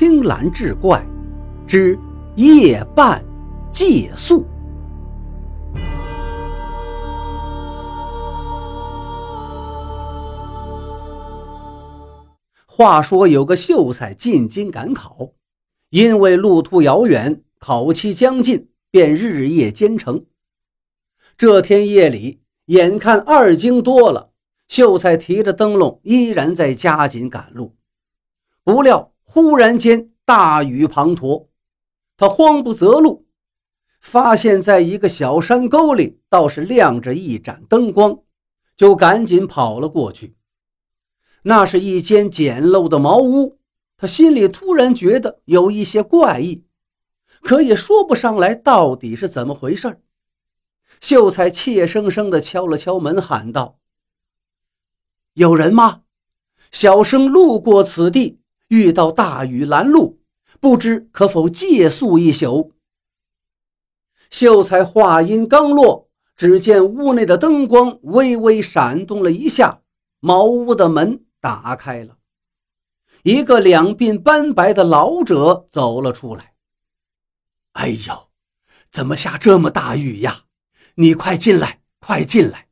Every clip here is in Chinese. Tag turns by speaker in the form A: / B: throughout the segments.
A: 青蓝志怪之夜半借宿。话说有个秀才进京赶考，因为路途遥远，考期将近，便日夜兼程。这天夜里，眼看二更多了，秀才提着灯笼，依然在加紧赶路。不料忽然间大雨滂沱，他慌不择路，发现在一个小山沟里倒是亮着一盏灯光，就赶紧跑了过去。那是一间简陋的茅屋，他心里突然觉得有一些怪异，可也说不上来到底是怎么回事。秀才怯生生地敲了敲门，喊道：“有人吗？小生路过此地，遇到大雨拦路，不知可否借宿一宿？”秀才话音刚落，只见屋内的灯光微微闪动了一下，茅屋的门。打开了，一个两鬓斑白的老者走了出来。
B: 哎呦，怎么下这么大雨呀？你快进来，快进来！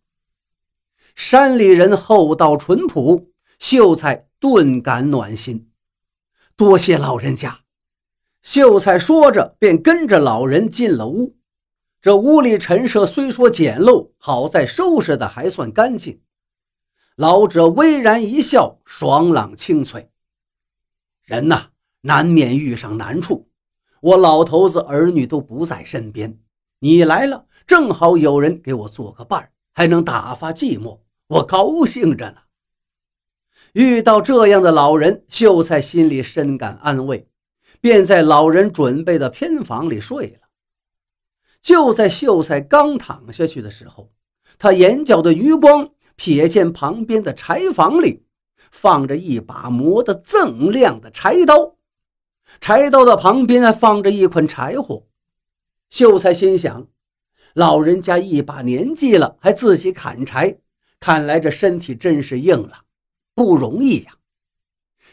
A: 山里人厚道淳朴，秀才顿感暖心。
B: 多谢老人家。
A: 秀才说着，便跟着老人进了屋。这屋里陈设虽说简陋，好在收拾的还算干净。老者巍然一笑，爽朗清脆。
B: 人呐，难免遇上难处。我老头子儿女都不在身边，你来了，正好有人给我做个伴儿还能打发寂寞，我高兴着呢。
A: 遇到这样的老人，秀才心里深感安慰，便在老人准备的偏房里睡了。就在秀才刚躺下去的时候，他眼角的余光。瞥见旁边的柴房里放着一把磨得锃亮的柴刀，柴刀的旁边还放着一捆柴火。秀才心想：老人家一把年纪了，还自己砍柴，看来这身体真是硬了，不容易呀。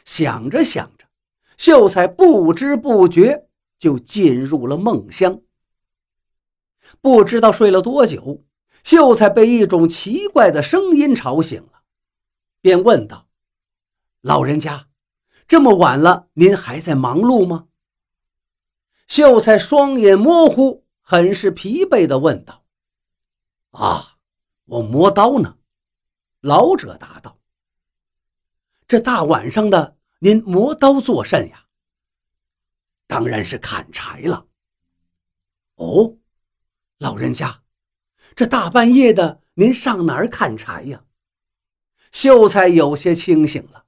A: 想着想着，秀才不知不觉就进入了梦乡。不知道睡了多久。秀才被一种奇怪的声音吵醒了，便问道：“老人家，这么晚了，您还在忙碌吗？”秀才双眼模糊，很是疲惫地问道：“
B: 啊，我磨刀呢。”
A: 老者答道：“这大晚上的，您磨刀作甚呀？”“
B: 当然是砍柴了。”“
A: 哦，老人家。”这大半夜的，您上哪儿砍柴呀？秀才有些清醒了，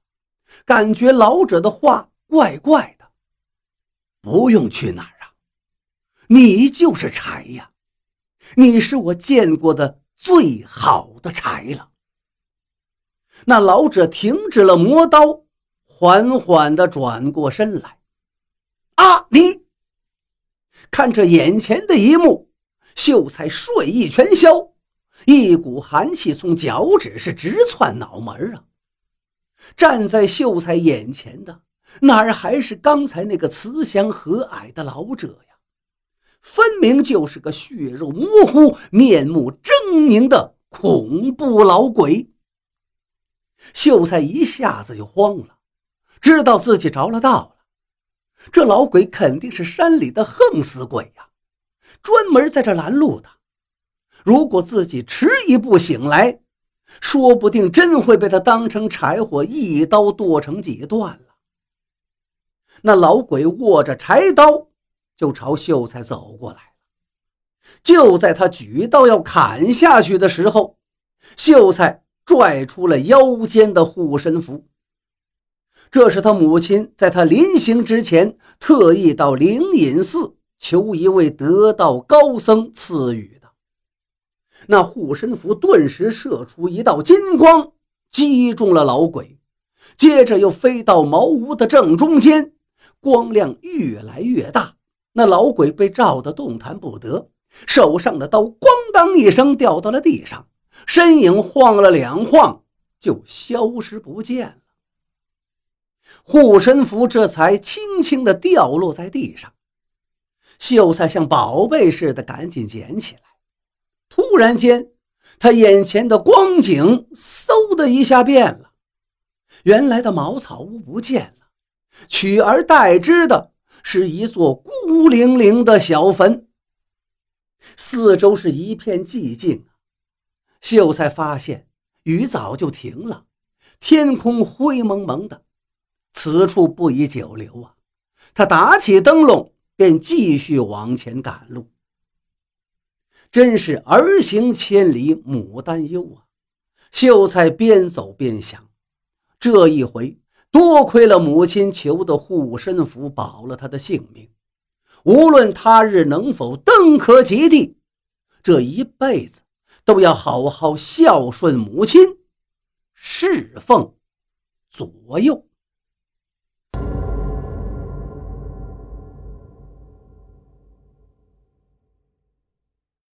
A: 感觉老者的话怪怪的。
B: 不用去哪儿啊，
A: 你就是柴呀，你是我见过的最好的柴了。那老者停止了磨刀，缓缓地转过身来。啊，你看着眼前的一幕。秀才睡意全消，一股寒气从脚趾是直窜脑门啊！站在秀才眼前的哪儿还是刚才那个慈祥和蔼的老者呀？分明就是个血肉模糊、面目狰狞的恐怖老鬼。秀才一下子就慌了，知道自己着了道了。这老鬼肯定是山里的横死鬼呀！专门在这拦路的，如果自己迟一步醒来，说不定真会被他当成柴火一刀剁成几段了。那老鬼握着柴刀，就朝秀才走过来了。就在他举刀要砍下去的时候，秀才拽出了腰间的护身符。这是他母亲在他临行之前特意到灵隐寺。求一位得道高僧赐予的那护身符，顿时射出一道金光，击中了老鬼，接着又飞到茅屋的正中间，光亮越来越大。那老鬼被照得动弹不得，手上的刀咣当一声掉到了地上，身影晃了两晃，就消失不见了。护身符这才轻轻地掉落在地上。秀才像宝贝似的赶紧捡起来。突然间，他眼前的光景嗖的一下变了，原来的茅草屋不见了，取而代之的是一座孤零零的小坟。四周是一片寂静。秀才发现雨早就停了，天空灰蒙蒙的，此处不宜久留啊！他打起灯笼，便继续往前赶路。真是儿行千里母担忧啊！秀才边走边想，这一回多亏了母亲求的护身符保了他的性命，无论他日能否登科及第，这一辈子。都要好好孝顺母亲，侍奉左右。